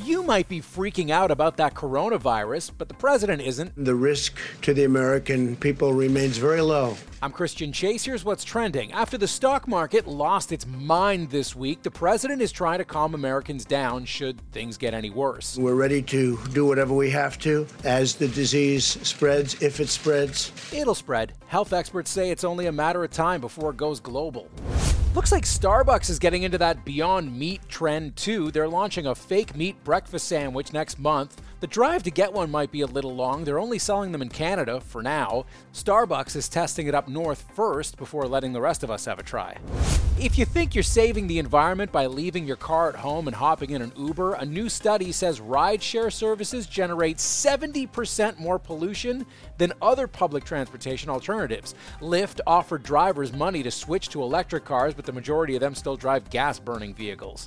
You might be freaking out about that coronavirus, but the president isn't. The risk to the American people remains very low. I'm Christian Chase. Here's what's trending. After the stock market lost its mind this week, the president is trying to calm Americans down should things get any worse. We're ready to do whatever we have to as the disease spreads, if it spreads. It'll spread. Health experts say it's only a matter of time before it goes global. Looks like Starbucks is getting into that Beyond Meat trend too. They're launching a fake meat breakfast sandwich next month. The drive to get one might be a little long. They're only selling them in Canada for now. Starbucks is testing it up north first before letting the rest of us have a try. If you think you're saving the environment by leaving your car at home and hopping in an Uber, a new study says rideshare services generate 70% more pollution than other public transportation alternatives. Lyft offered drivers money to switch to electric cars, but the majority of them still drive gas burning vehicles.